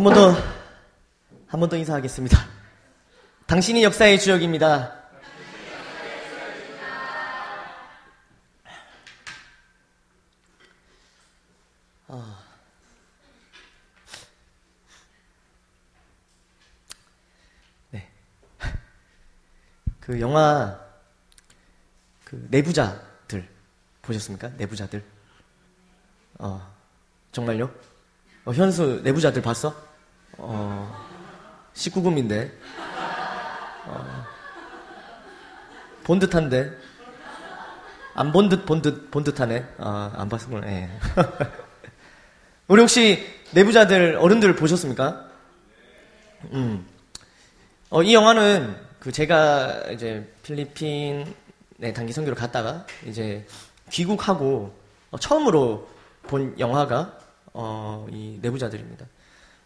한 번 더, 한 번 더 인사하겠습니다. 당신이 역사의 주역입니다. 아. 네. 그 영화, 그 내부자들 보셨습니까? 내부자들. 어, 정말요? 어, 현수 내부자들 봤어? 어, 19금인데. 어, 본 듯한데. 안 본 듯, 본 듯, 본 듯하네. 아, 안 봤으면, 예. 우리 혹시 내부자들, 어른들 보셨습니까? 음. 어, 이 영화는 그 제가 이제 필리핀에 단기 선교를 갔다가 이제 귀국하고 어, 처음으로 본 영화가 어, 이 내부자들입니다.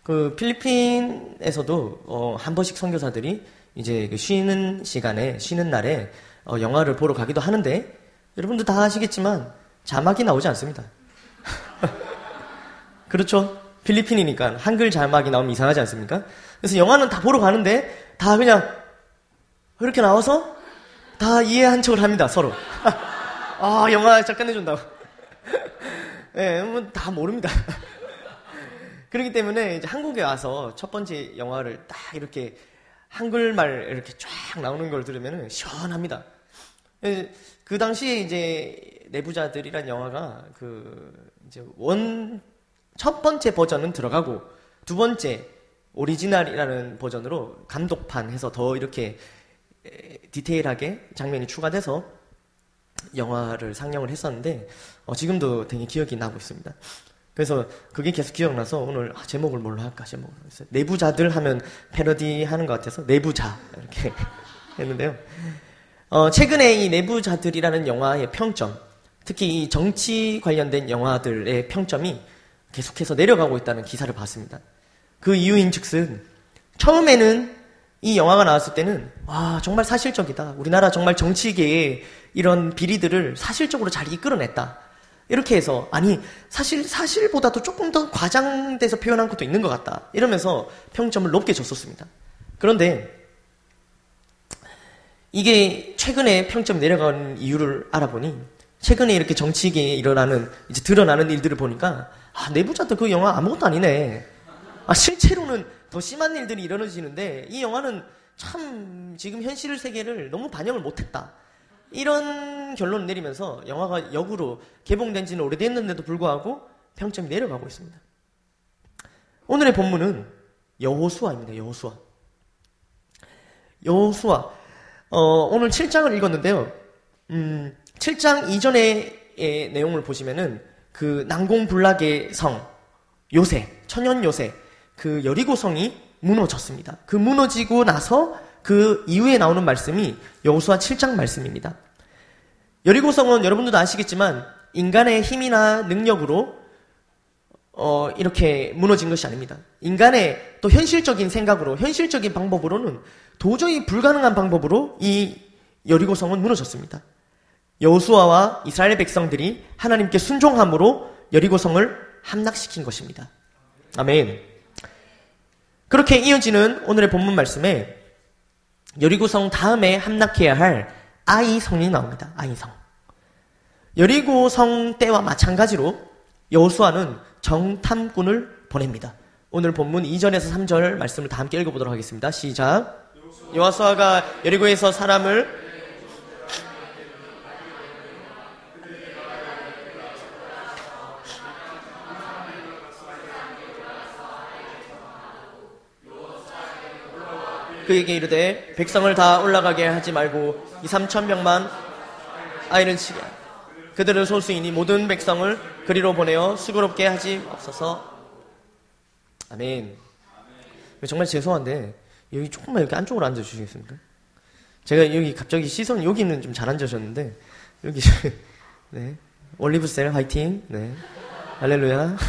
그 필리핀에서도 어, 한 번씩 선교사들이 이제 그 쉬는 시간에 쉬는 날에 어, 영화를 보러 가기도 하는데 여러분도 다 아시겠지만 자막이 나오지 않습니다. 그렇죠? 필리핀이니까 한글 자막이 나오면 이상하지 않습니까? 그래서 영화는 다 보러 가는데 다 그냥 이렇게 나와서 다 이해한 척을 합니다 서로. 아 영화 잘 끝내준다고. 예, 네, 다 모릅니다. 그렇기 때문에 이제 한국에 와서 첫 번째 영화를 딱 이렇게 한글말 이렇게 쫙 나오는 걸 들으면 시원합니다. 그 당시에 이제 내부자들이란 영화가 그 이제 원 첫 번째 버전은 들어가고 두 번째 오리지널이라는 버전으로 감독판 해서 더 이렇게 디테일하게 장면이 추가돼서 영화를 상영을 했었는데 어, 지금도 되게 기억이 나고 있습니다. 그래서 그게 계속 기억나서 오늘 아, 제목을 뭘로 할까 제목을 했어요. 내부자들 하면 패러디 하는 것 같아서 내부자 이렇게 했는데요. 어, 최근에 이 내부자들이라는 영화의 평점, 특히 이 정치 관련된 영화들의 평점이 계속해서 내려가고 있다는 기사를 봤습니다. 그 이유인 즉슨 처음에는 이 영화가 나왔을 때는 와 정말 사실적이다. 우리나라 정말 정치계의 이런 비리들을 사실적으로 잘 이끌어냈다. 이렇게 해서 아니 사실 사실보다도 조금 더 과장돼서 표현한 것도 있는 것 같다. 이러면서 평점을 높게 줬었습니다. 그런데 이게 최근에 평점 내려간 이유를 알아보니 최근에 이렇게 정치계에 일어나는 이제 드러나는 일들을 보니까 아 내부자들 그 영화 아무것도 아니네. 아 실제로는 더 심한 일들이 일어나지는데 이 영화는 참 지금 현실 세계를 너무 반영을 못했다. 이런 결론을 내리면서 영화가 역으로 개봉된 지는 오래됐는데도 불구하고 평점이 내려가고 있습니다. 오늘의 본문은 여호수아입니다. 여호수아. 여호수아. 어, 오늘 7장을 읽었는데요. 음, 7장 이전의 내용을 보시면은 그 난공불락의 성 요새, 천연 요새, 그 여리고 성이 무너졌습니다. 그 무너지고 나서 그 이후에 나오는 말씀이 여호수아 7장 말씀입니다. 여리고성은 여러분들도 아시겠지만 인간의 힘이나 능력으로 어, 이렇게 무너진 것이 아닙니다. 인간의 또 현실적인 생각으로, 현실적인 방법으로는 도저히 불가능한 방법으로 이 여리고성은 무너졌습니다. 여호수아와 이스라엘 백성들이 하나님께 순종함으로 여리고성을 함락시킨 것입니다. 아멘. 그렇게 이어지는 오늘의 본문 말씀에 여리고성 다음에 함락해야 할 아이 성이 나옵니다. 아이 성. 여리고성 때와 마찬가지로 여호수아는 정탐꾼을 보냅니다. 오늘 본문 2절에서 3절 말씀을 다 함께 읽어보도록 하겠습니다. 시작. 여호수아가 여리고에서 사람을 그에게 이르되 백성을 다 올라가게 하지 말고 이 삼천 명만 아이를 치게. 그들은 소수이니 모든 백성을 그리로 보내어 수고롭게 하지 없어서. 아멘. 정말 죄송한데 여기 조금만 이렇게 안쪽으로 앉아 주시겠습니까? 제가 여기 갑자기 시선 여기는 좀 잘 앉으셨는데 여기 네. 올리브셀 화이팅. 네. 할렐루야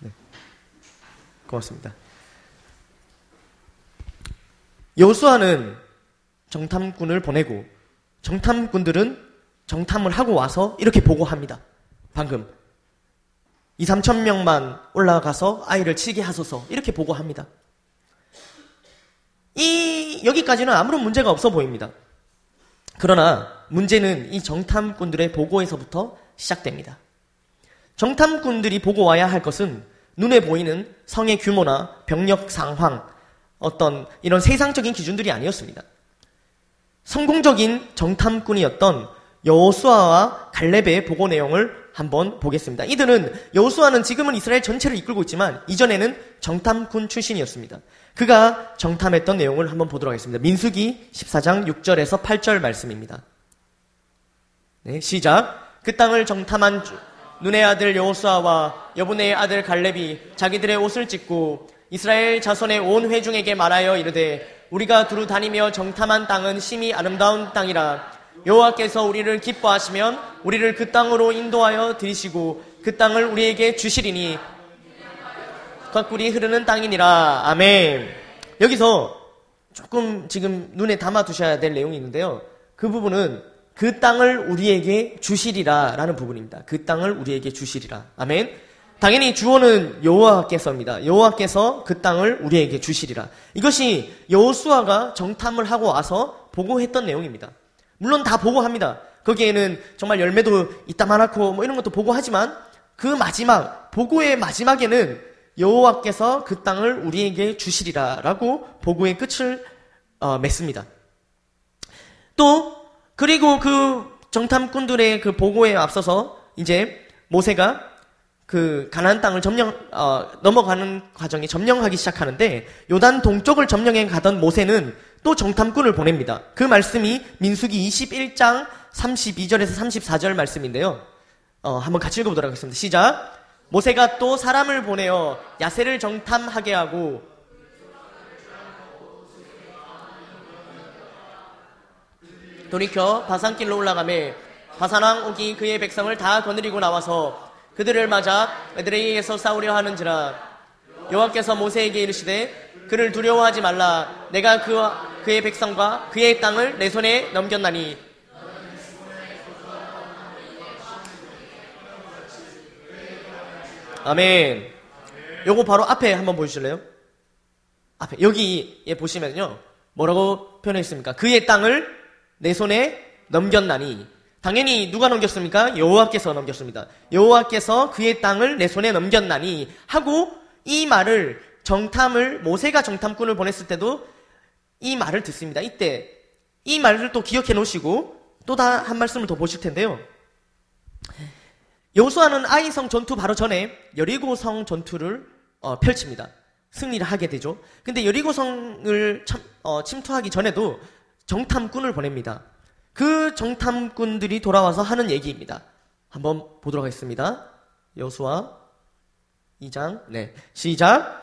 네. 고맙습니다. 여수아는 정탐꾼을 보내고 정탐꾼들은 정탐을 하고 와서 이렇게 보고합니다. 방금 2, 3천 명만 올라가서 아이를 치게 하소서 이렇게 보고합니다. 이 여기까지는 아무런 문제가 없어 보입니다. 그러나 문제는 이 정탐꾼들의 보고에서부터 시작됩니다. 정탐꾼들이 보고 와야 할 것은 눈에 보이는 성의 규모나 병력 상황, 어떤 이런 세상적인 기준들이 아니었습니다. 성공적인 정탐꾼이었던 여호수아와 갈렙의 보고 내용을 한번 보겠습니다. 이들은 여호수아는 지금은 이스라엘 전체를 이끌고 있지만 이전에는 정탐꾼 출신이었습니다. 그가 정탐했던 내용을 한번 보도록 하겠습니다. 민수기 14장 6절에서 8절 말씀입니다. 네, 시작. 그 땅을 정탐한 눈의 아들 여호수아와 여분의 아들 갈렙이 자기들의 옷을 찢고 이스라엘 자손의 온 회중에게 말하여 이르되 우리가 두루 다니며 정탐한 땅은 심히 아름다운 땅이라. 여호와께서 우리를 기뻐하시면 우리를 그 땅으로 인도하여 들이시고 그 땅을 우리에게 주시리니 곽꿀이 흐르는 땅이니라. 아멘. 여기서 조금 지금 눈에 담아 두셔야 될 내용이 있는데요. 그 부분은 그 땅을 우리에게 주시리라 라는 부분입니다. 그 땅을 우리에게 주시리라. 아멘. 당연히 주어는 여호와께서입니다. 여호와께서 그 땅을 우리에게 주시리라. 이것이 여호수아가 정탐을 하고 와서 보고했던 내용입니다. 물론 다 보고합니다. 거기에는 정말 열매도 이따만하고 뭐 이런 것도 보고하지만 그 마지막 보고의 마지막에는 여호와께서 그 땅을 우리에게 주시리라라고 보고의 끝을 어, 맺습니다. 또 그리고 그 정탐꾼들의 그 보고에 앞서서 이제 모세가 그 가나안 땅을 점령 어, 넘어가는 과정에 점령하기 시작하는데 요단 동쪽을 점령해 가던 모세는 또 정탐꾼을 보냅니다. 그 말씀이 민수기 21장 32절에서 34절 말씀인데요. 어, 한번 같이 읽어보도록 하겠습니다. 시작. 모세가 또 사람을 보내어 야세를 정탐하게 하고 돌이켜 바산길로 올라가매 바산왕 옥이 그의 백성을 다 거느리고 나와서 그들을 맞아 에드레이에서 싸우려 하는지라 여호와께서 모세에게 이르시되 그를 두려워하지 말라 내가 그와 그의 백성과 그의 땅을 내 손에 넘겼나니 아멘 요거 바로 앞에 한번 보여주실래요? 앞에 여기에 보시면요 뭐라고 표현했습니까? 그의 땅을 내 손에 넘겼나니 당연히 누가 넘겼습니까? 여호와께서 넘겼습니다. 여호와께서 그의 땅을 내 손에 넘겼나니 하고 이 말을 정탐을 모세가 정탐꾼을 보냈을 때도 이 말을 듣습니다. 이때 이 말을 또 기억해 놓으시고 또 다 한 말씀을 더 보실 텐데요. 여호수아는 아이성 전투 바로 전에 여리고성 전투를 어, 펼칩니다. 승리를 하게 되죠. 근데 여리고성을 참, 어, 침투하기 전에도 정탐꾼을 보냅니다. 그 정탐꾼들이 돌아와서 하는 얘기입니다. 한번 보도록 하겠습니다. 여수와 2장, 네, 시작.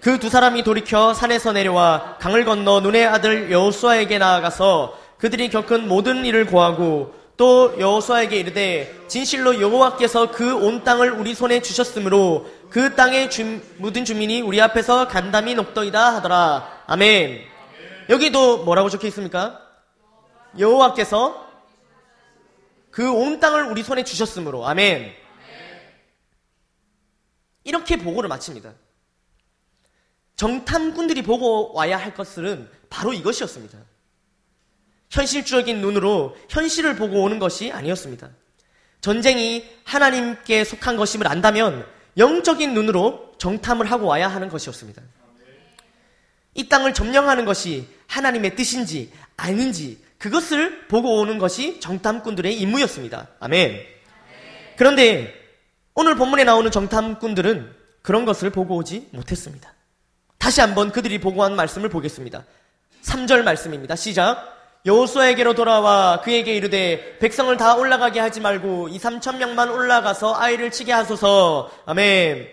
그 두 사람이 돌이켜 산에서 내려와 강을 건너 눈의 아들 여호수아에게 나아가서 그들이 겪은 모든 일을 고하고 또 여호수아에게 이르되 진실로 여호와께서 그 온 땅을 우리 손에 주셨으므로 그 땅의 주, 묻은 주민이 우리 앞에서 간담이 높더이다 하더라. 아멘. 여기도 뭐라고 적혀 있습니까? 여호와께서 그 온 땅을 우리 손에 주셨으므로 아멘. 이렇게 보고를 마칩니다. 정탐꾼들이 보고 와야 할 것은 바로 이것이었습니다. 현실적인 눈으로 현실을 보고 오는 것이 아니었습니다. 전쟁이 하나님께 속한 것임을 안다면 영적인 눈으로 정탐을 하고 와야 하는 것이었습니다. 이 땅을 점령하는 것이 하나님의 뜻인지 아닌지 그것을 보고 오는 것이 정탐꾼들의 임무였습니다. 아멘. 그런데 오늘 본문에 나오는 정탐꾼들은 그런 것을 보고 오지 못했습니다. 다시 한번 그들이 보고한 말씀을 보겠습니다. 3절 말씀입니다. 시작. 여호수아에게로 돌아와 그에게 이르되 백성을 다 올라가게 하지 말고 2, 3천 명만 올라가서 아이를 치게 하소서. 아멘.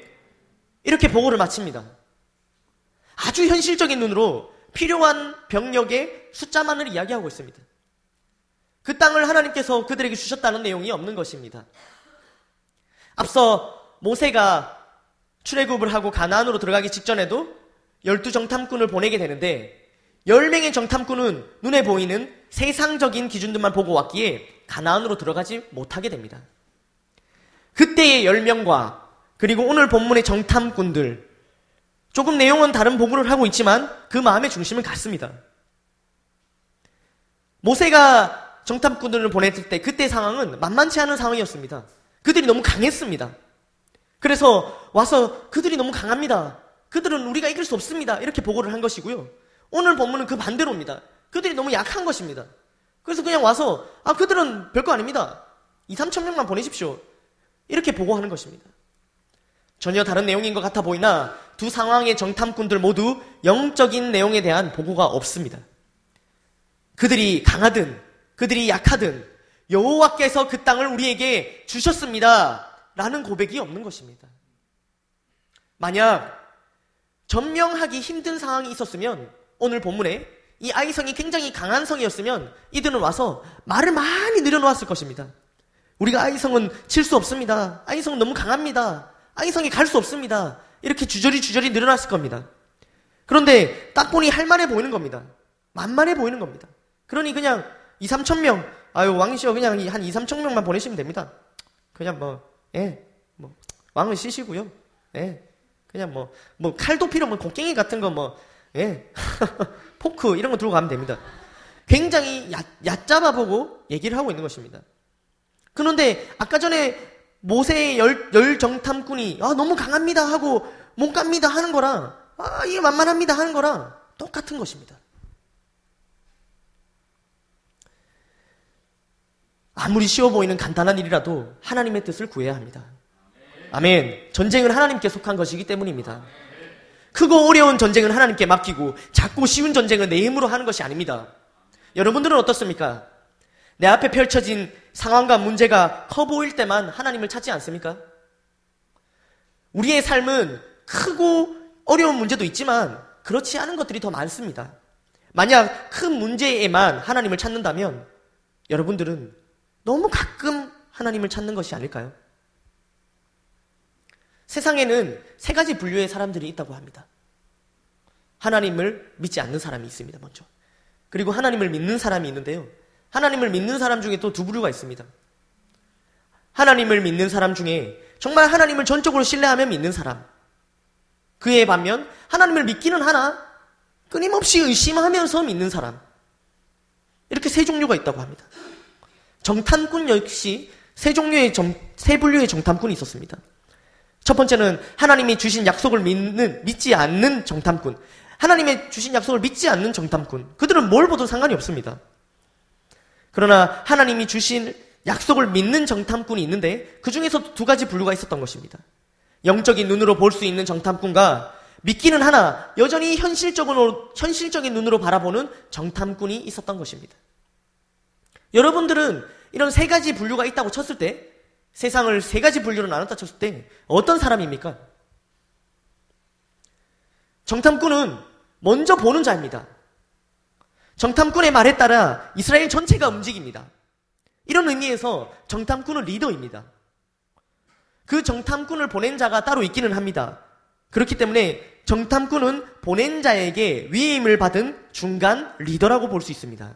이렇게 보고를 마칩니다. 아주 현실적인 눈으로 필요한 병력의 숫자만을 이야기하고 있습니다. 그 땅을 하나님께서 그들에게 주셨다는 내용이 없는 것입니다. 앞서 모세가 출애굽을 하고 가나안으로 들어가기 직전에도 열두 정탐꾼을 보내게 되는데 열 명의 정탐꾼은 눈에 보이는 세상적인 기준들만 보고 왔기에 가나안으로 들어가지 못하게 됩니다. 그때의 열 명과 그리고 오늘 본문의 정탐꾼들 조금 내용은 다른 보고를 하고 있지만 그 마음의 중심은 같습니다. 모세가 정탐꾼들을 보냈을 때 그때 상황은 만만치 않은 상황이었습니다. 그들이 너무 강했습니다. 그래서 와서 그들이 너무 강합니다. 그들은 우리가 이길 수 없습니다. 이렇게 보고를 한 것이고요. 오늘 본문은 그 반대로입니다. 그들이 너무 약한 것입니다. 그래서 그냥 와서 아 그들은 별거 아닙니다. 2, 3천 명만 보내십시오. 이렇게 보고하는 것입니다. 전혀 다른 내용인 것 같아 보이나 두 상황의 정탐꾼들 모두 영적인 내용에 대한 보고가 없습니다. 그들이 강하든 그들이 약하든 여호와께서 그 땅을 우리에게 주셨습니다. 라는 고백이 없는 것입니다. 만약 전명하기 힘든 상황이 있었으면 오늘 본문에 이 아이성이 굉장히 강한 성이었으면 이들은 와서 말을 많이 늘여놓았을 것입니다. 우리가 아이성은 칠 수 없습니다. 아이성은 너무 강합니다. 아이성이 갈수 없습니다. 이렇게 주저리 주저리 늘어났을 겁니다. 그런데 딱 보니 할만해 보이는 겁니다. 만만해 보이는 겁니다. 그러니 그냥 2, 3천 명, 아유, 왕이시여 그냥 한 2, 3천 명만 보내시면 됩니다. 그냥 뭐, 예, 뭐, 왕은 쉬시고요. 예, 그냥 뭐, 뭐, 칼도 필요 없고, 곡괭이 같은 거 뭐, 예, 포크 이런 거 들고 가면 됩니다. 굉장히 얕, 얕잡아 보고 얘기를 하고 있는 것입니다. 그런데 아까 전에 모세의 열, 열 정탐꾼이 아, 너무 강합니다 하고 못 갑니다 하는 거랑 아, 이게 만만합니다 하는 거랑 똑같은 것입니다. 아무리 쉬워 보이는 간단한 일이라도 하나님의 뜻을 구해야 합니다. 아멘. 전쟁은 하나님께 속한 것이기 때문입니다. 크고 어려운 전쟁은 하나님께 맡기고 작고 쉬운 전쟁은 내 힘으로 하는 것이 아닙니다. 여러분들은 어떻습니까? 내 앞에 펼쳐진 상황과 문제가 커 보일 때만 하나님을 찾지 않습니까? 우리의 삶은 크고 어려운 문제도 있지만 그렇지 않은 것들이 더 많습니다. 만약 큰 문제에만 하나님을 찾는다면 여러분들은 너무 가끔 하나님을 찾는 것이 아닐까요? 세상에는 세 가지 분류의 사람들이 있다고 합니다. 하나님을 믿지 않는 사람이 있습니다, 먼저. 그리고 하나님을 믿는 사람이 있는데요. 하나님을 믿는 사람 중에 또 두 부류가 있습니다. 하나님을 믿는 사람 중에 정말 하나님을 전적으로 신뢰하며 믿는 사람. 그에 반면 하나님을 믿기는 하나 끊임없이 의심하면서 믿는 사람. 이렇게 세 종류가 있다고 합니다. 정탐꾼 역시 세 종류의 정, 세 분류의 정탐꾼이 있었습니다. 첫 번째는 하나님이 주신 약속을 믿는, 믿지 않는 정탐꾼. 하나님의 주신 약속을 믿지 않는 정탐꾼. 그들은 뭘 보도 상관이 없습니다. 그러나 하나님이 주신 약속을 믿는 정탐꾼이 있는데 그 중에서 두 가지 분류가 있었던 것입니다. 영적인 눈으로 볼 수 있는 정탐꾼과 믿기는 하나 여전히 현실적으로 현실적인 눈으로 바라보는 정탐꾼이 있었던 것입니다. 여러분들은 이런 세 가지 분류가 있다고 쳤을 때 세상을 세 가지 분류로 나눴다 쳤을 때 어떤 사람입니까? 정탐꾼은 먼저 보는 자입니다. 정탐꾼의 말에 따라 이스라엘 전체가 움직입니다. 이런 의미에서 정탐꾼은 리더입니다. 그 정탐꾼을 보낸 자가 따로 있기는 합니다. 그렇기 때문에 정탐꾼은 보낸 자에게 위임을 받은 중간 리더라고 볼 수 있습니다.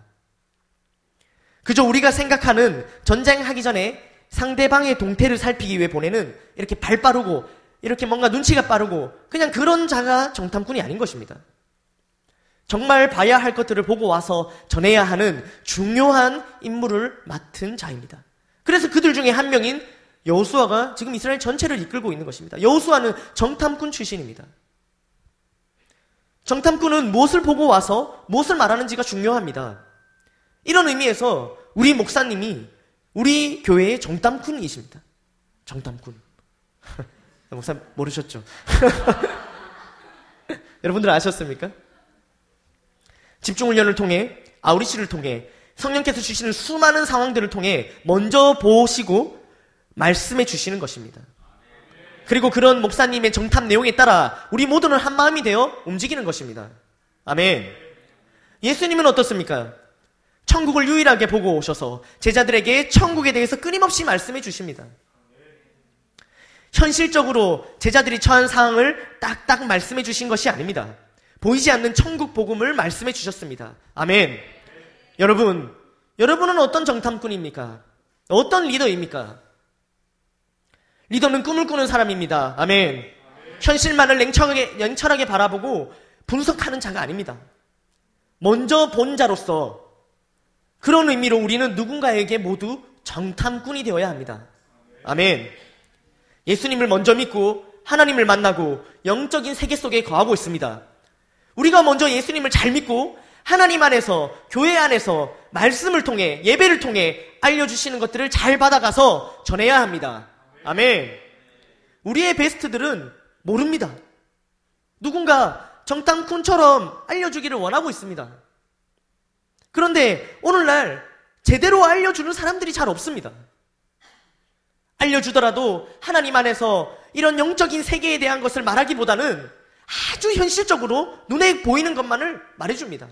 그저 우리가 생각하는 전쟁하기 전에 상대방의 동태를 살피기 위해 보내는 이렇게 발 빠르고 이렇게 뭔가 눈치가 빠르고 그냥 그런 자가 정탐꾼이 아닌 것입니다. 정말 봐야 할 것들을 보고 와서 전해야 하는 중요한 임무를 맡은 자입니다. 그래서 그들 중에 한 명인 여호수아가 지금 이스라엘 전체를 이끌고 있는 것입니다. 여호수아는 정탐꾼 출신입니다. 정탐꾼은 무엇을 보고 와서 무엇을 말하는지가 중요합니다. 이런 의미에서 우리 목사님이 우리 교회의 정탐꾼이십니다. 정탐꾼. 목사 모르셨죠? 여러분들 아셨습니까? 집중훈련을 통해 아우리씨를 통해 성령께서 주시는 수많은 상황들을 통해 먼저 보시고 말씀해 주시는 것입니다. 그리고 그런 목사님의 정탐 내용에 따라 우리 모두는 한 마음이 되어 움직이는 것입니다. 아멘. 예수님은 어떻습니까? 천국을 유일하게 보고 오셔서 제자들에게 천국에 대해서 끊임없이 말씀해 주십니다. 현실적으로 제자들이 처한 상황을 딱딱 말씀해 주신 것이 아닙니다. 보이지 않는 천국 복음을 말씀해 주셨습니다. 아멘. 여러분, 여러분은 어떤 정탐꾼입니까? 어떤 리더입니까? 리더는 꿈을 꾸는 사람입니다. 아멘. 현실만을 냉철하게, 냉철하게 바라보고 분석하는 자가 아닙니다. 먼저 본 자로서 그런 의미로 우리는 누군가에게 모두 정탐꾼이 되어야 합니다. 아멘. 예수님을 먼저 믿고 하나님을 만나고 영적인 세계 속에 거하고 있습니다. 우리가 먼저 예수님을 잘 믿고 하나님 안에서 교회 안에서 말씀을 통해 예배를 통해 알려주시는 것들을 잘 받아가서 전해야 합니다. 아멘. 우리의 베스트들은 모릅니다. 누군가 정탐꾼처럼 알려주기를 원하고 있습니다. 그런데 오늘날 제대로 알려주는 사람들이 잘 없습니다. 알려주더라도 하나님 안에서 이런 영적인 세계에 대한 것을 말하기보다는 아주 현실적으로 눈에 보이는 것만을 말해줍니다.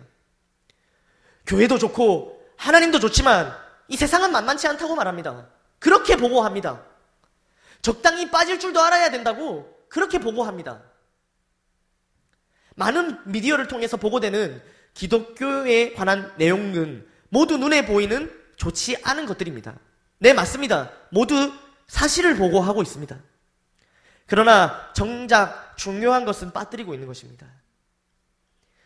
교회도 좋고 하나님도 좋지만 이 세상은 만만치 않다고 말합니다. 그렇게 보고합니다. 적당히 빠질 줄도 알아야 된다고 그렇게 보고합니다. 많은 미디어를 통해서 보고되는 기독교에 관한 내용은 모두 눈에 보이는 좋지 않은 것들입니다. 네, 맞습니다. 모두 사실을 보고하고 있습니다. 그러나 정작 중요한 것은 빠뜨리고 있는 것입니다.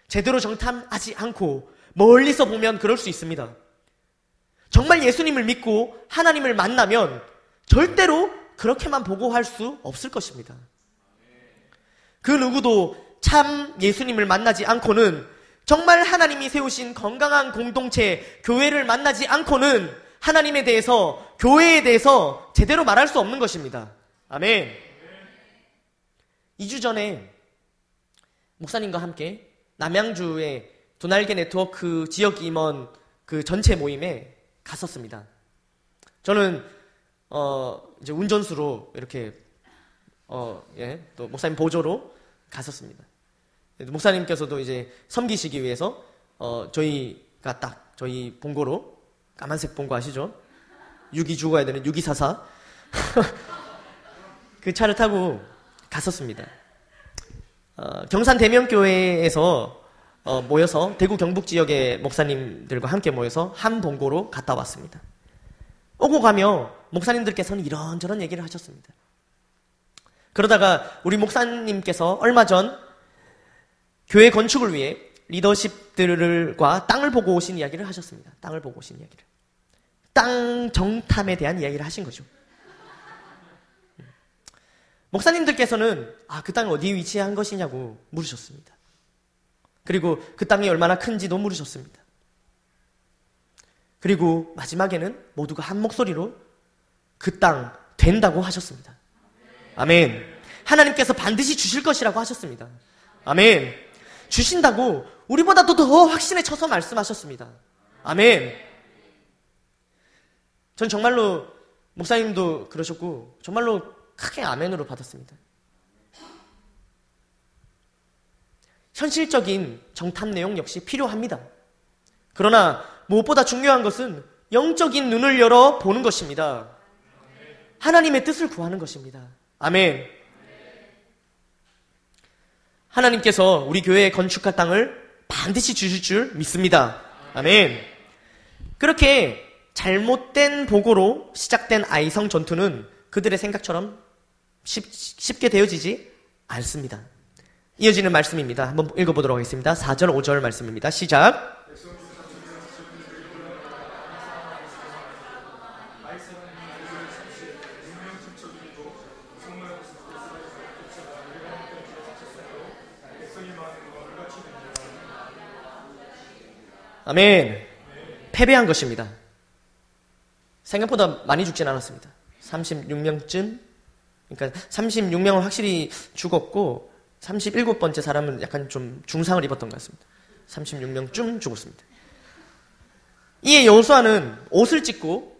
제대로 정탐하지 않고 멀리서 보면 그럴 수 있습니다. 정말 예수님을 믿고 하나님을 만나면 절대로 그렇게만 보고 할 수 없을 것입니다. 그 누구도 참 예수님을 만나지 않고는 정말 하나님이 세우신 건강한 공동체, 교회를 만나지 않고는 하나님에 대해서, 교회에 대해서 제대로 말할 수 없는 것입니다. 아멘. 2주 전에 목사님과 함께 남양주의 도날개 네트워크 지역 임원 그 전체 모임에 갔었습니다. 저는 어 이제 운전수로 이렇게 어예또 목사님 보조로 갔었습니다. 목사님께서도 이제 섬기시기 위해서 어 저희가 딱 저희 본고로 까만색 본고 아시죠? 6이 죽어야 되는 6244 그 차를 타고 갔었습니다. 어, 경산 대명교회에서 어, 모여서 대구 경북 지역의 목사님들과 함께 모여서 한 본고로 갔다 왔습니다. 오고 가며 목사님들께서는 이런저런 얘기를 하셨습니다. 그러다가 우리 목사님께서 얼마 전 교회 건축을 위해 리더십들과 땅을 보고 오신 이야기를 하셨습니다. 땅을 보고 오신 이야기를. 땅 정탐에 대한 이야기를 하신 거죠. 목사님들께서는 아, 그 땅이 어디에 위치한 것이냐고 물으셨습니다. 그리고 그 땅이 얼마나 큰지도 물으셨습니다. 그리고 마지막에는 모두가 한 목소리로 그 땅 된다고 하셨습니다. 아멘. 하나님께서 반드시 주실 것이라고 하셨습니다. 아멘. 주신다고 우리보다도 더 확신에 쳐서 말씀하셨습니다. 아멘. 전 정말로 목사님도 그러셨고 정말로 크게 아멘으로 받았습니다. 현실적인 정탐 내용 역시 필요합니다. 그러나 무엇보다 중요한 것은 영적인 눈을 열어 보는 것입니다. 하나님의 뜻을 구하는 것입니다. 아멘. 하나님께서 우리 교회에 건축할 땅을 반드시 주실 줄 믿습니다. 아멘. 그렇게 잘못된 보고로 시작된 아이성 전투는 그들의 생각처럼 쉽, 쉽게 되어지지 않습니다. 이어지는 말씀입니다. 한번 읽어보도록 하겠습니다. 4절, 5절 말씀입니다. 시작. 아멘. 패배한 것입니다. 생각보다 많이 죽진 않았습니다. 36명쯤? 그러니까 36명은 확실히 죽었고 37번째 사람은 약간 좀 중상을 입었던 것 같습니다. 36명쯤 죽었습니다. 이에 여호수아는 옷을 찢고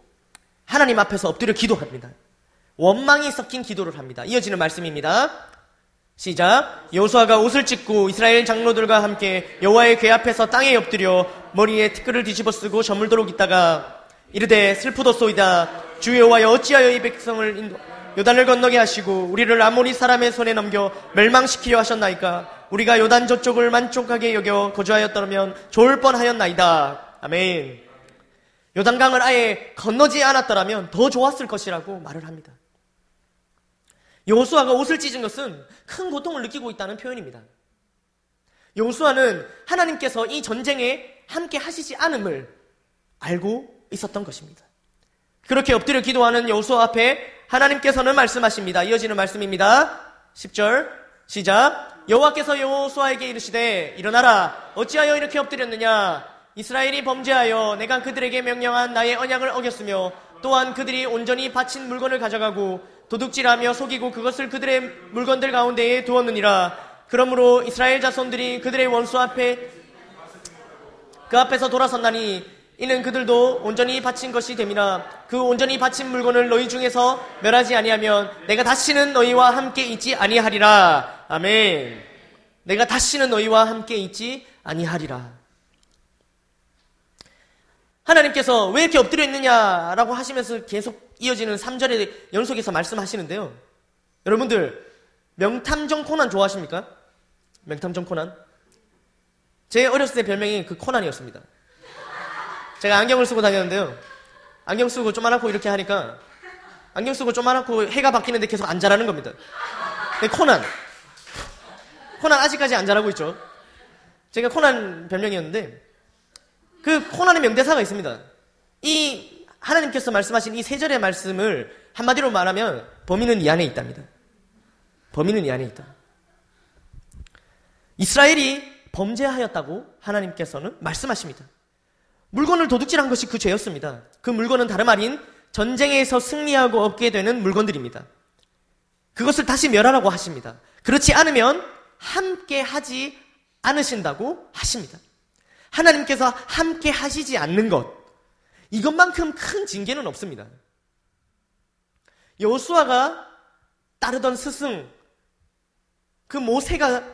하나님 앞에서 엎드려 기도합니다. 원망이 섞인 기도를 합니다. 이어지는 말씀입니다. 시작. 여호수아가 옷을 찢고 이스라엘 장로들과 함께 여호와의 궤 앞에서 땅에 엎드려 머리에 티끌을 뒤집어 쓰고 저물도록 있다가 이르되 슬프도소이다. 주 여호와여 어찌하여 이 백성을 인도 요단을 건너게 하시고 우리를 아모리 사람의 손에 넘겨 멸망시키려 하셨나이까 우리가 요단 저쪽을 만족하게 여겨 거주하였더라면 좋을 뻔하였나이다. 아멘. 요단강을 아예 건너지 않았더라면 더 좋았을 것이라고 말을 합니다. 여호수아가 옷을 찢은 것은 큰 고통을 느끼고 있다는 표현입니다. 여호수아는 하나님께서 이 전쟁에 함께 하시지 않음을 알고 있었던 것입니다. 그렇게 엎드려 기도하는 여호수아 앞에 하나님께서는 말씀하십니다. 이어지는 말씀입니다. 10절 시작 여호와께서 여호수아에게 이르시되 일어나라 어찌하여 이렇게 엎드렸느냐 이스라엘이 범죄하여 내가 그들에게 명령한 나의 언약을 어겼으며 또한 그들이 온전히 바친 물건을 가져가고 도둑질하며 속이고 그것을 그들의 물건들 가운데에 두었느니라. 그러므로 이스라엘 자손들이 그들의 원수 앞에 그 앞에서 돌아섰나니 이는 그들도 온전히 바친 것이 됨이라 그 온전히 바친 물건을 너희 중에서 멸하지 아니하면 내가 다시는 너희와 함께 있지 아니하리라. 아멘. 내가 다시는 너희와 함께 있지 아니하리라. 하나님께서 왜 이렇게 엎드려 있느냐라고 하시면서 계속 이어지는 3절의 연속해서 말씀하시는데요. 여러분들, 명탐정 코난 좋아하십니까? 명탐정 코난? 제 어렸을 때 별명이 그 코난이었습니다. 제가 안경을 쓰고 다녔는데요. 안경 쓰고 좀만하고 이렇게 하니까 안경 쓰고 좀만하고 해가 바뀌는데 계속 안 자라는 겁니다. 네, 코난. 코난 아직까지 안 자라고 있죠. 제가 코난 별명이었는데 그 코난의 명대사가 있습니다. 이 하나님께서 말씀하신 이 세 절의 말씀을 한마디로 말하면 범인은 이 안에 있답니다. 범인은 이 안에 있다. 이스라엘이 범죄하였다고 하나님께서는 말씀하십니다. 물건을 도둑질한 것이 그 죄였습니다. 그 물건은 다름 아닌 전쟁에서 승리하고 얻게 되는 물건들입니다. 그것을 다시 멸하라고 하십니다. 그렇지 않으면 함께 하지 않으신다고 하십니다. 하나님께서 함께 하시지 않는 것, 이것만큼 큰 징계는 없습니다. 여호수아가 따르던 스승, 그 모세가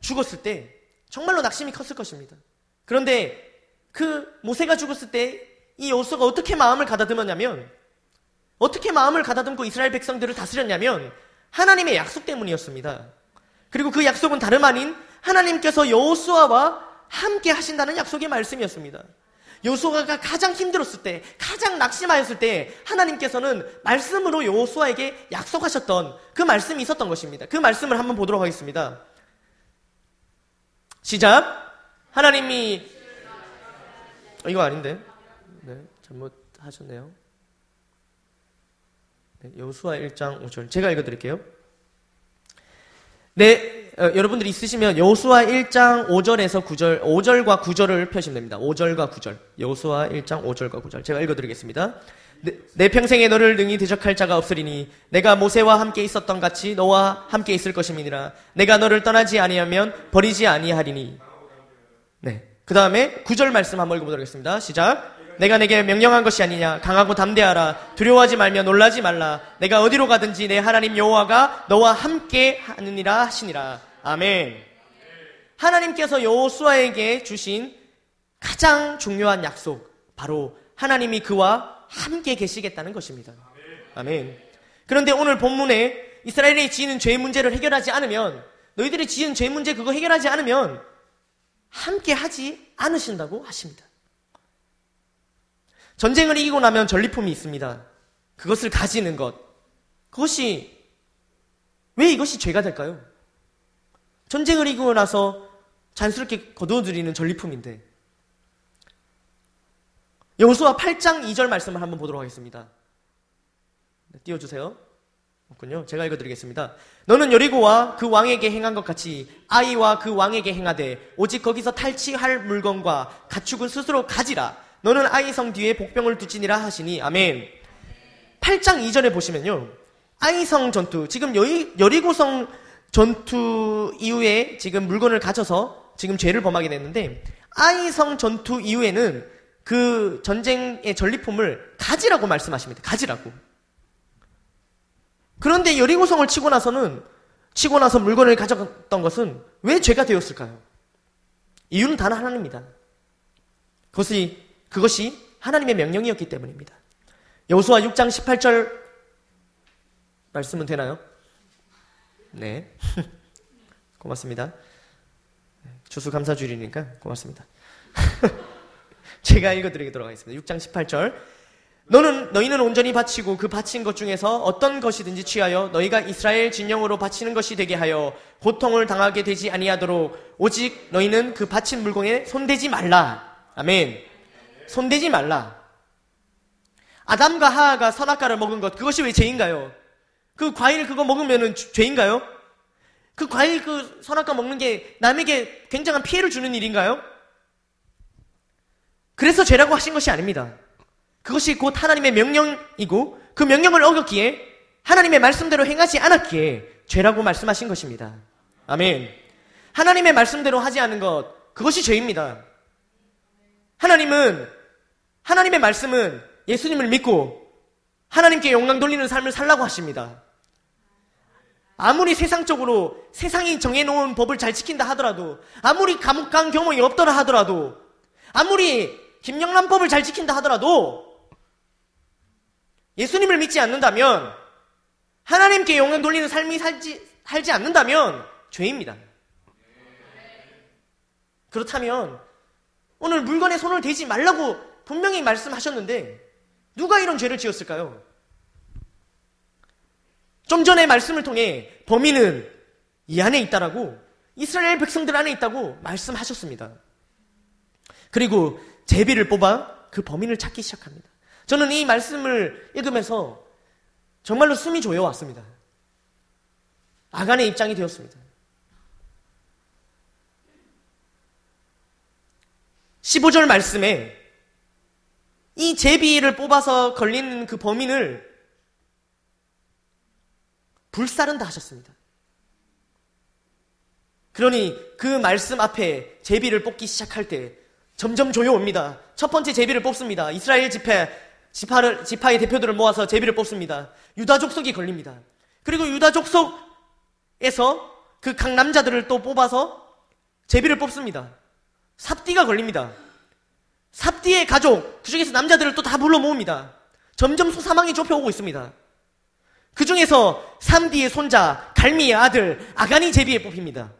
죽었을 때 정말로 낙심이 컸을 것입니다. 그런데 그 모세가 죽었을 때 이 여호수아가 어떻게 마음을 가다듬었냐면 어떻게 마음을 가다듬고 이스라엘 백성들을 다스렸냐면 하나님의 약속 때문이었습니다. 그리고 그 약속은 다름 아닌 하나님께서 여호수아와 함께 하신다는 약속의 말씀이었습니다. 요수아가 가장 힘들었을 때, 가장 낙심하였을 때 하나님께서는 말씀으로 요수아에게 약속하셨던 그 말씀이 있었던 것입니다. 그 말씀을 한번 보도록 하겠습니다. 시작. 하나님이 어, 이거 아닌데. 네, 잘못하셨네요. 네, 여수아 1장 5절. 제가 읽어 드릴게요. 네, 어, 여러분들이 있으시면 여호수아 1장 5절에서 9절, 5절과 9절을 펴시면 됩니다. 5절과 9절. 여호수아 1장 5절과 9절. 제가 읽어드리겠습니다. 내, 내, 평생에 너를 능히 대적할 자가 없으리니 내가 모세와 함께 있었던 같이 너와 함께 있을 것임이니라. 내가 너를 떠나지 아니하면 버리지 아니하리니. 네. 그 다음에 9절 말씀 한번 읽어보도록 하겠습니다. 시작. 내가 내게 명령한 것이 아니냐. 강하고 담대하라. 두려워하지 말며 놀라지 말라. 내가 어디로 가든지 내 하나님 여호와가 너와 함께 하느니라 하시니라. 아멘. 하나님께서 여호수아에게 주신 가장 중요한 약속 바로 하나님이 그와 함께 계시겠다는 것입니다. 아멘. 그런데 오늘 본문에 이스라엘이 지은 죄 문제를 해결하지 않으면 너희들이 지은 죄 문제 그거 해결하지 않으면 함께 하지 않으신다고 하십니다 전쟁을 이기고 나면 전리품이 있습니다. 그것을 가지는 것. 그것이, 왜 이것이 죄가 될까요? 전쟁을 이기고 나서 잔스럽게 거두어드리는 전리품인데. 여호수아 8장 2절 말씀을 한번 보도록 하겠습니다. 네, 띄워주세요. 없군요. 제가 읽어드리겠습니다. 너는 여리고와 그 왕에게 행한 것 같이 아이와 그 왕에게 행하되 오직 거기서 탈취할 물건과 가축은 스스로 가지라. 너는 아이 성 뒤에 복병을 두지니라 하시니 아멘. 8장 이전에 보시면요. 아이 성 전투 지금 여리, 여리고 성 전투 이후에 지금 물건을 가져서 지금 죄를 범하게 됐는데 아이 성 전투 이후에는 그 전쟁의 전리품을 가지라고 말씀하십니다. 가지라고. 그런데 여리고성을 치고 나서는 치고 나서 물건을 가져갔던 것은 왜 죄가 되었을까요? 이유는 단 하나입니다. 그것이 그것이 하나님의 명령이었기 때문입니다. 여호수아 6장 18절 말씀은 되나요? 네. 고맙습니다. 주수 감사 주일이니까 고맙습니다. 제가 읽어드리도록 하겠습니다. 6장 18절. 너는 너희는 온전히 바치고 그 바친 것 중에서 어떤 것이든지 취하여 너희가 이스라엘 진영으로 바치는 것이 되게 하여 고통을 당하게 되지 아니하도록 오직 너희는 그 바친 물건에 손대지 말라. 아멘. 손대지 말라. 아담과 하하가 선악과를 먹은 것 그것이 왜 죄인가요? 그 과일 그거 먹으면은 죄인가요? 그 과일 그 선악과 먹는 게 남에게 굉장한 피해를 주는 일인가요? 그래서 죄라고 하신 것이 아닙니다. 그것이 곧 하나님의 명령이고 그 명령을 어겼기에 하나님의 말씀대로 행하지 않았기에 죄라고 말씀하신 것입니다. 아멘. 하나님의 말씀대로 하지 않은 것, 그것이 죄입니다. 하나님은, 하나님의 말씀은 예수님을 믿고 하나님께 영광 돌리는 삶을 살라고 하십니다. 아무리 세상적으로 세상이 정해놓은 법을 잘 지킨다 하더라도, 아무리 감옥 간 경험이 없더라 하더라도, 아무리 김영란법을 잘 지킨다 하더라도, 예수님을 믿지 않는다면 하나님께 영광 돌리는 삶이 살지, 살지 않는다면 죄입니다. 그렇다면 오늘 물건에 손을 대지 말라고 분명히 말씀하셨는데 누가 이런 죄를 지었을까요? 좀 전에 말씀을 통해 범인은 이 안에 있다라고 이스라엘 백성들 안에 있다고 말씀하셨습니다. 그리고 제비를 뽑아 그 범인을 찾기 시작합니다. 저는 이 말씀을 읽으면서 정말로 숨이 조여왔습니다. 아간의 입장이 되었습니다. 15절 말씀에 이 제비를 뽑아서 걸린 그 범인을 불사른다 하셨습니다. 그러니 그 말씀 앞에 제비를 뽑기 시작할 때 점점 조여옵니다. 첫 번째 제비를 뽑습니다. 이스라엘 집회 지파를, 지파의 대표들을 모아서 제비를 뽑습니다. 유다 족속이 걸립니다. 그리고 유다 족속에서 그 각 남자들을 또 뽑아서 제비를 뽑습니다. 삽띠가 걸립니다. 삽띠의 가족, 그 중에서 남자들을 또 다 불러 모읍니다. 점점 소사망이 좁혀오고 있습니다. 그 중에서 삼디의 손자, 갈미의 아들, 아간이 제비에 뽑힙니다.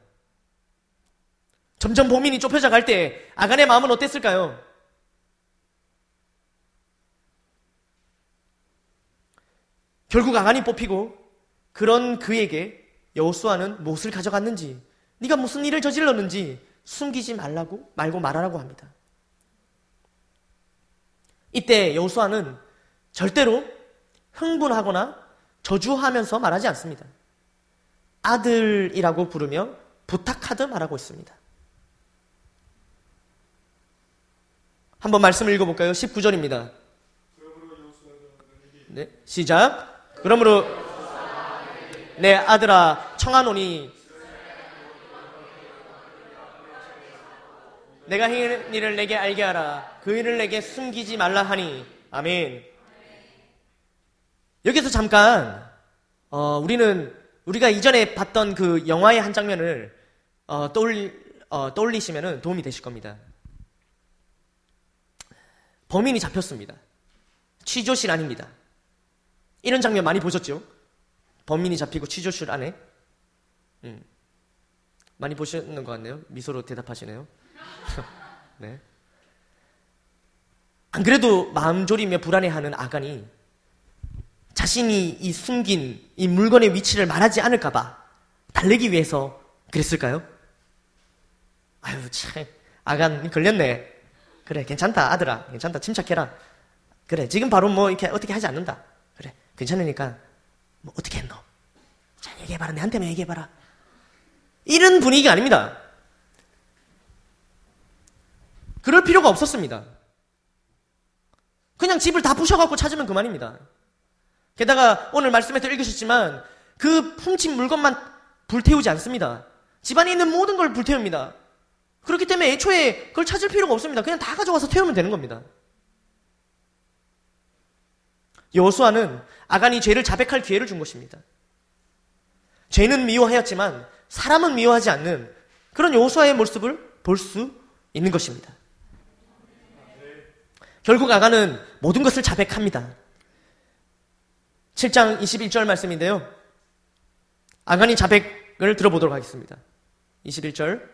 점점 범인이 좁혀져 갈 때 아간의 마음은 어땠을까요? 결국 아간이 뽑히고 그런 그에게 여호수아는 무엇을 가져갔는지 네가 무슨 일을 저질렀는지 숨기지 말라고 말고 말하라고 합니다. 이때 여호수아는 절대로 흥분하거나 저주하면서 말하지 않습니다. 아들이라고 부르며 부탁하듯 말하고 있습니다. 한번 말씀을 읽어볼까요? 19절입니다. 네, 시작. 그러므로 내 아들아 청하노니 내가 행한 일을 내게 알게 하라. 그 일을 내게 숨기지 말라 하니. 아멘. 여기서 잠깐 어, 우리는 우리가 이전에 봤던 그 영화의 한 장면을 어, 떠올리, 어, 떠올리시면 도움이 되실 겁니다. 범인이 잡혔습니다. 취조실 아닙니다 이런 장면 많이 보셨죠? 범인이 잡히고 취조실 안에. 음. 많이 보셨는 것 같네요. 미소로 대답하시네요. 네. 안 그래도 마음 졸이며 불안해하는 아간이 자신이 이 숨긴 이 물건의 위치를 말하지 않을까봐 달래기 위해서 그랬을까요? 아유, 참. 아간 걸렸네. 그래, 괜찮다, 아들아. 괜찮다, 침착해라. 그래, 지금 바로 뭐 이렇게 어떻게 하지 않는다. 괜찮으니까 뭐 어떻게 했노? 자 얘기해봐라. 내한테만 얘기해봐라. 이런 분위기가 아닙니다. 그럴 필요가 없었습니다. 그냥 집을 다 부셔갖고 찾으면 그만입니다. 게다가 오늘 말씀에서 읽으셨지만 그 훔친 물건만 불태우지 않습니다. 집안에 있는 모든 걸 불태웁니다. 그렇기 때문에 애초에 그걸 찾을 필요가 없습니다. 그냥 다 가져가서 태우면 되는 겁니다 여호수아는 아간이 죄를 자백할 기회를 준 것입니다. 죄는 미워하였지만 사람은 미워하지 않는 그런 여호수아의 모습을 볼 수 있는 것입니다. 결국 아간은 모든 것을 자백합니다. 7장 21절 말씀인데요. 아간이 자백을 들어보도록 하겠습니다. 21절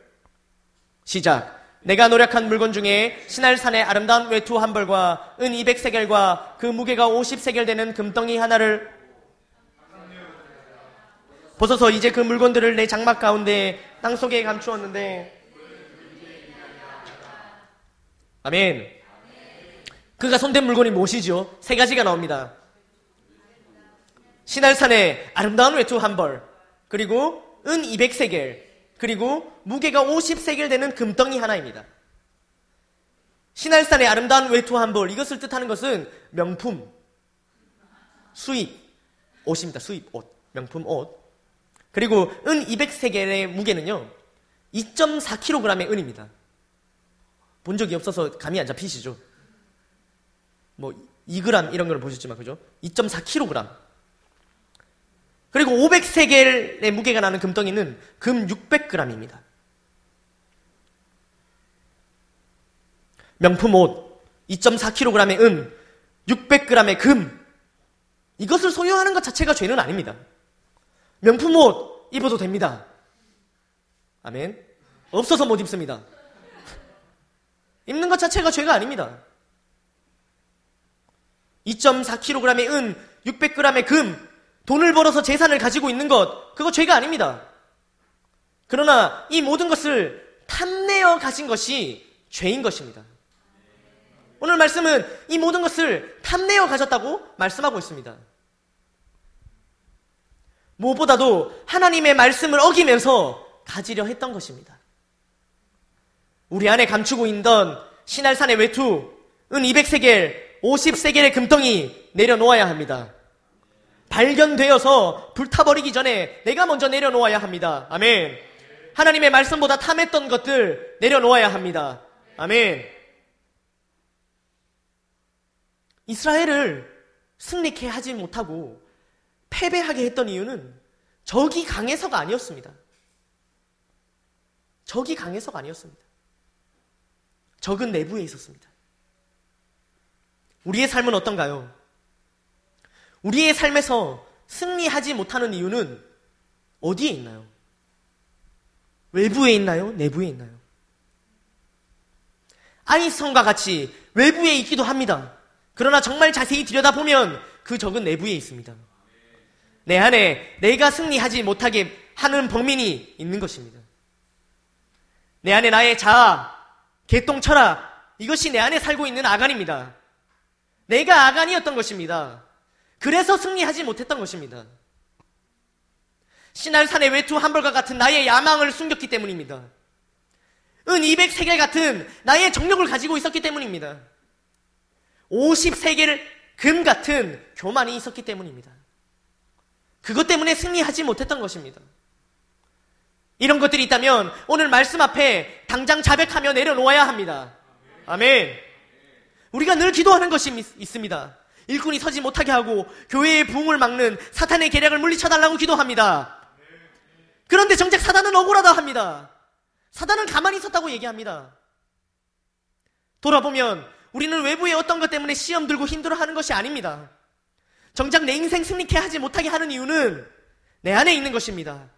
시작. 내가 노력한 물건 중에 신할산의 아름다운 외투 한 벌과 은 200세겔과 그 무게가 50세겔 되는 금덩이 하나를 벗어서 이제 그 물건들을 내 장막 가운데 땅 속에 감추었는데 아멘. 그가 손댄 물건이 무엇이죠? 세 가지가 나옵니다. 신할산의 아름다운 외투 한 벌, 그리고 은 200세겔, 그리고 무게가 50세겔 되는 금덩이 하나입니다. 신할산의 아름다운 외투 한 벌, 이것을 뜻하는 것은 명품, 수입, 옷입니다. 수입 옷, 명품 옷. 그리고 은 200세겔의 무게는요, 2.4kg의 은입니다. 본 적이 없어서 감이 안 잡히시죠? 뭐 2g 이런 걸 보셨지만 그죠? 2.4kg. 그리고 500세겔의 무게가 나는 금덩이는 금 600g입니다. 명품 옷 2.4kg의 은, 600g의 금. 이것을 소유하는 것 자체가 죄는 아닙니다. 명품 옷 입어도 됩니다. 아멘. 없어서 못 입습니다. 입는 것 자체가 죄가 아닙니다. 2.4kg의 은, 600g의 금, 돈을 벌어서 재산을 가지고 있는 것, 그거 죄가 아닙니다. 그러나 이 모든 것을 탐내어 가진 것이 죄인 것입니다. 오늘 말씀은 이 모든 것을 탐내어 가졌다고 말씀하고 있습니다. 무엇보다도 하나님의 말씀을 어기면서 가지려 했던 것입니다. 우리 안에 감추고 있던 신할산의 외투, 은 200세겔, 50세겔의 금덩이 내려놓아야 합니다. 발견되어서 불타버리기 전에 내가 먼저 내려놓아야 합니다. 아멘. 하나님의 말씀보다 탐했던 것들 내려놓아야 합니다. 아멘. 이스라엘을 승리케 하지 못하고 패배하게 했던 이유는 적이 강해서가 아니었습니다. 적이 강해서가 아니었습니다. 적은 내부에 있었습니다. 우리의 삶은 어떤가요? 우리의 삶에서 승리하지 못하는 이유는 어디에 있나요? 외부에 있나요? 내부에 있나요? 아이성과 같이 외부에 있기도 합니다. 그러나 정말 자세히 들여다보면 그 적은 내부에 있습니다. 내 안에 내가 승리하지 못하게 하는 범인이 있는 것입니다. 내 안에 나의 자아, 개똥 철학, 이것이 내 안에 살고 있는 아간입니다. 내가 아간이었던 것입니다. 그래서 승리하지 못했던 것입니다. 신할산의 외투 한 벌과 같은 나의 야망을 숨겼기 때문입니다. 은 200세겔 같은 나의 정력을 가지고 있었기 때문입니다. 50세겔 금 같은 교만이 있었기 때문입니다. 그것 때문에 승리하지 못했던 것입니다. 이런 것들이 있다면 오늘 말씀 앞에 당장 자백하며 내려놓아야 합니다. 아멘. 우리가 늘 기도하는 것이 있습니다. 일꾼이 서지 못하게 하고 교회의 부흥을 막는 사탄의 계략을 물리쳐달라고 기도합니다. 그런데 정작 사단은 억울하다 합니다. 사단은 가만히 있었다고 얘기합니다. 돌아보면 우리는 외부의 어떤 것 때문에 시험 들고 힘들어하는 것이 아닙니다. 정작 내 인생 승리케 하지 못하게 하는 이유는 내 안에 있는 것입니다.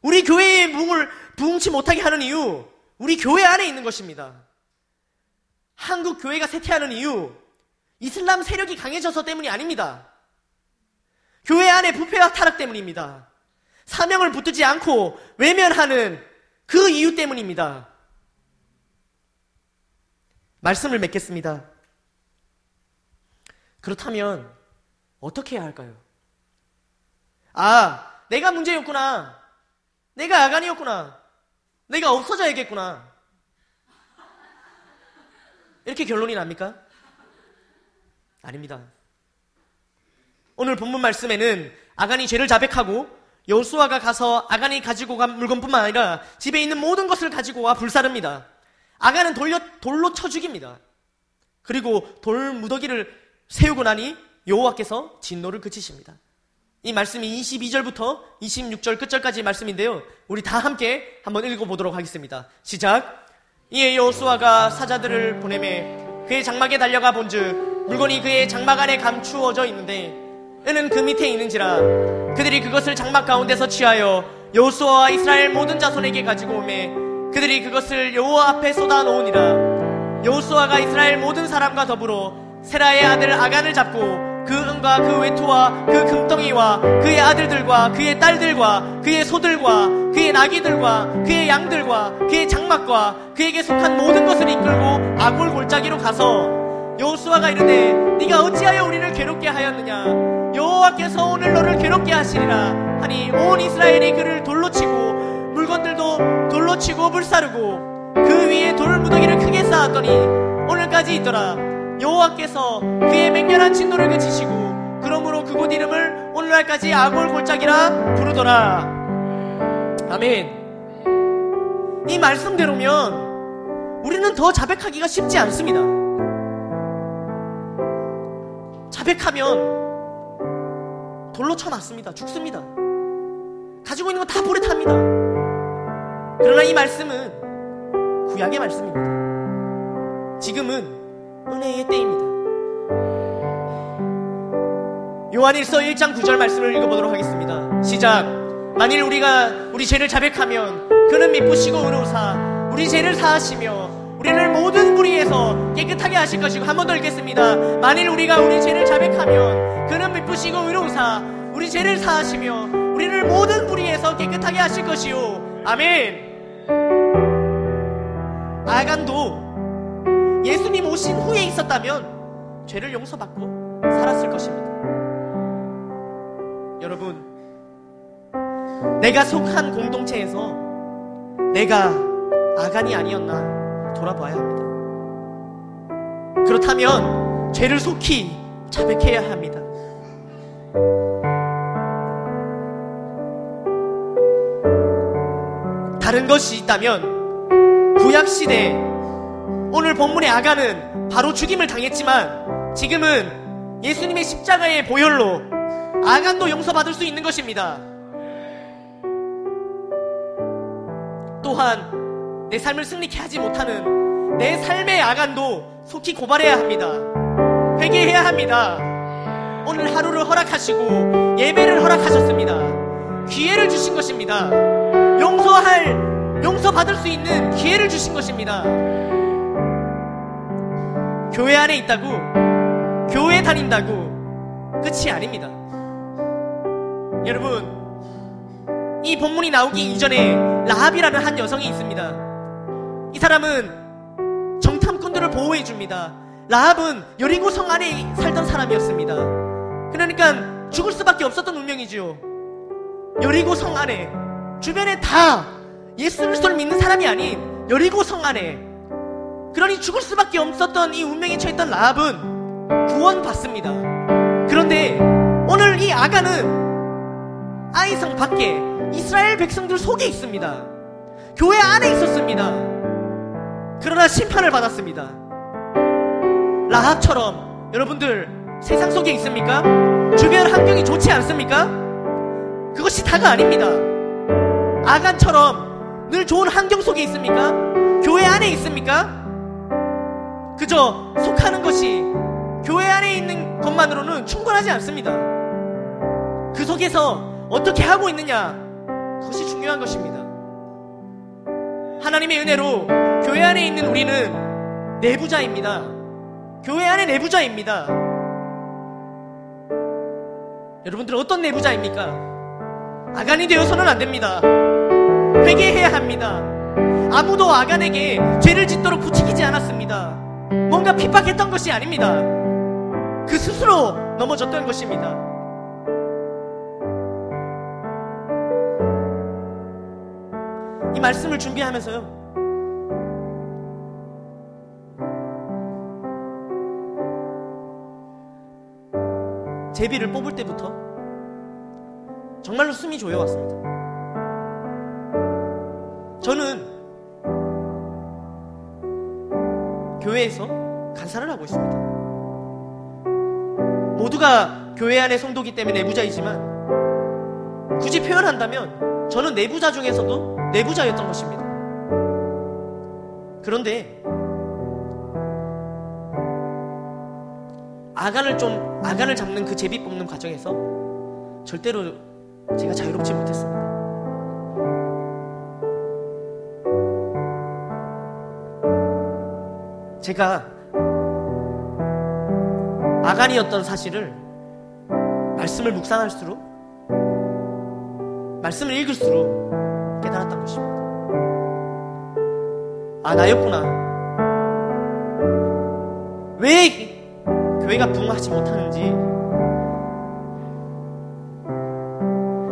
우리 교회의 부흥을 부흥치 못하게 하는 이유, 우리 교회 안에 있는 것입니다. 한국 교회가 쇠퇴하는 이유, 이슬람 세력이 강해져서 때문이 아닙니다. 교회 안에 부패와 타락 때문입니다. 사명을 붙들지 않고 외면하는 그 이유 때문입니다. 말씀을 맺겠습니다. 그렇다면 어떻게 해야 할까요? 아, 내가 문제였구나. 내가 아간이었구나. 내가 없어져야겠구나. 이렇게 결론이 납니까? 아닙니다. 오늘 본문 말씀에는 아간이 죄를 자백하고 여수아가 가서 아간이 가지고 간 물건뿐만 아니라 집에 있는 모든 것을 가지고 와 불사릅니다. 아간은 돌려, 돌로 쳐 죽입니다. 그리고 돌 무더기를 세우고 나니 여호와께서 진노를 그치십니다. 이 말씀이 22절부터 26절 끝절까지 말씀인데요. 우리 다 함께 한번 읽어보도록 하겠습니다. 시작. 이에 여호수아가 사자들을 보내매 그의 장막에 달려가 본즉 물건이 그의 장막 안에 감추어져 있는데 은은 그 밑에 있는지라 그들이 그것을 장막 가운데서 취하여 여호수아와 이스라엘 모든 자손에게 가지고 오매 그들이 그것을 여호와 앞에 쏟아 놓으니라. 여호수아가 이스라엘 모든 사람과 더불어 세라의 아들 아간을 잡고 그 은과 그 외투와 그 금덩이와 그의 아들들과 그의 딸들과 그의 소들과 그의 나귀들과 그의 양들과 그의 장막과 그에게 속한 모든 것을 이끌고 아골 골짜기로 가서 여호수아가 이르되 네가 어찌하여 우리를 괴롭게 하였느냐 여호와께서 오늘 너를 괴롭게 하시리라 하니 온 이스라엘이 그를 돌로 치고 물건들도 돌로 치고 불사르고 그 위에 돌 무더기를 크게 쌓았더니 오늘까지 있더라 여호와께서 그의 맹렬한 진노를 그치시고 그러므로 그곳 이름을 오늘날까지 아골 골짜기라 부르더라. 아멘. 이 말씀대로면 우리는 더 자백하기가 쉽지 않습니다. 자백하면 돌로 쳐놨습니다. 죽습니다. 가지고 있는 거다 불에 탑니다. 그러나 이 말씀은 구약의 말씀입니다. 지금은 은혜의 때입니다. 요한일서 1장 9절 말씀을 읽어보도록 하겠습니다. 시작. 만일 우리가 우리 죄를 자백하면 그는 미쁘시고 의로사 우리 죄를 사하시며 우리를 모든 불의에서 깨끗하게 하실 것이고 한 번 더 읽겠습니다. 만일 우리가 우리 죄를 자백하면 그는 미쁘시고 의로사 우리 죄를 사하시며 우리를 모든 불의에서 깨끗하게 하실 것이요. 아멘. 아간도 예수님 오신 후에 있었다면 죄를 용서받고 살았을 것입니다. 여러분, 내가 속한 공동체에서 내가 아간이 아니었나 돌아봐야 합니다. 그렇다면 죄를 속히 자백해야 합니다. 다른 것이 있다면 구약 시대 오늘 본문의 아가는 바로 죽임을 당했지만 지금은 예수님의 십자가의 보혈로 아간도 용서받을 수 있는 것입니다. 또한 내 삶을 승리케 하지 못하는 내 삶의 아간도 속히 고발해야 합니다. 회개해야 합니다. 오늘 하루를 허락하시고 예배를 허락하셨습니다. 기회를 주신 것입니다. 용서할, 용서받을 수 있는 기회를 주신 것입니다. 교회 안에 있다고, 교회 다닌다고 끝이 아닙니다. 여러분, 이 본문이 나오기 이전에 라합이라는 한 여성이 있습니다. 이 사람은 정탐꾼들을 보호해 줍니다. 라합은 여리고 성 안에 살던 사람이었습니다. 그러니까 죽을 수밖에 없었던 운명이지요. 여리고 성 안에 주변에 다 예수 그리스도를 믿는 사람이 아닌 여리고 성 안에 그러니 죽을 수밖에 없었던 이 운명에 처했던 라합은 구원받습니다. 그런데 오늘 이 아가는 아이성 밖에 이스라엘 백성들 속에 있습니다. 교회 안에 있었습니다. 그러나 심판을 받았습니다. 라합처럼 여러분들 세상 속에 있습니까? 주변 환경이 좋지 않습니까? 그것이 다가 아닙니다. 아간처럼 늘 좋은 환경 속에 있습니까? 교회 안에 있습니까? 그저 속하는 것이 교회 안에 있는 것만으로는 충분하지 않습니다. 그 속에서 어떻게 하고 있느냐, 그것이 중요한 것입니다. 하나님의 은혜로 교회 안에 있는 우리는 내부자입니다. 교회 안에 내부자입니다. 여러분들 어떤 내부자입니까? 아간이 되어서는 안 됩니다. 회개해야 합니다. 아무도 아간에게 죄를 짓도록 부추기지 않았습니다. 뭔가 핍박했던 것이 아닙니다. 그 스스로 넘어졌던 것입니다. 말씀을 준비하면서요. 제비를 뽑을 때부터 정말로 숨이 조여왔습니다. 저는 교회에서 간사를 하고 있습니다. 모두가 교회 안의 성도기 때문에 내부자이지만 굳이 표현한다면 저는 내부자 중에서도 내부자였던 것입니다. 그런데 아간을 좀 아간을 잡는 그 제비 뽑는 과정에서 절대로 제가 자유롭지 못했습니다. 제가 아간이었던 사실을 말씀을 묵상할수록 말씀을 읽을수록 아, 나였구나. 왜 교회가 부흥하지 못하는지,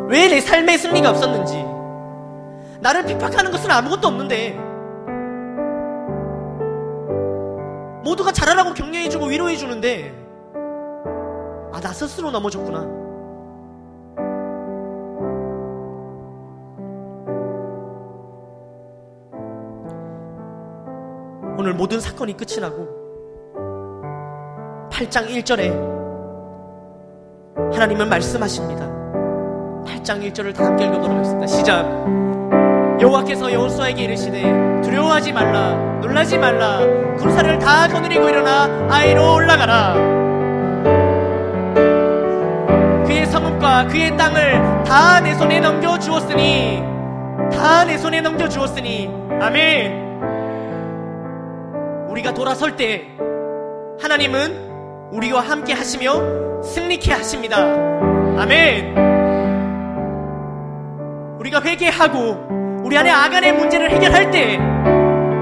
왜 내 삶의 승리가 없었는지, 나를 핍박하는 것은 아무것도 없는데, 모두가 잘하라고 격려해주고 위로해주는데, 아, 나 스스로 넘어졌구나. 오늘 모든 사건이 끝이 나고 8장 1절에 하나님은 말씀하십니다. 8장 1절을 다 함께 읽어보도록 하겠습니다. 시작. 여호와께서 여호수아에게 이르시되 두려워하지 말라 놀라지 말라 군사를 다 거느리고 일어나 아이로 올라가라 그의 성읍과 그의 땅을 다 내 손에 넘겨 주었으니 다 내 손에 넘겨 주었으니 아멘 우리가 돌아설 때 하나님은 우리와 함께 하시며 승리케 하십니다. 아멘. 우리가 회개하고 우리 안에 아간의 문제를 해결할 때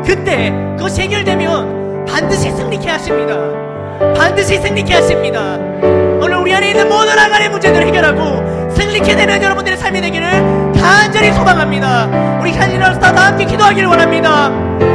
그때 그것이 해결되면 반드시 승리케 하십니다. 반드시 승리케 하십니다. 오늘 우리 안에 있는 모든 아간의 문제들을 해결하고 승리케 되는 여러분들의 삶이 되기를 간절히 소망합니다. 우리 간절히 다 함께 기도하기를 원합니다.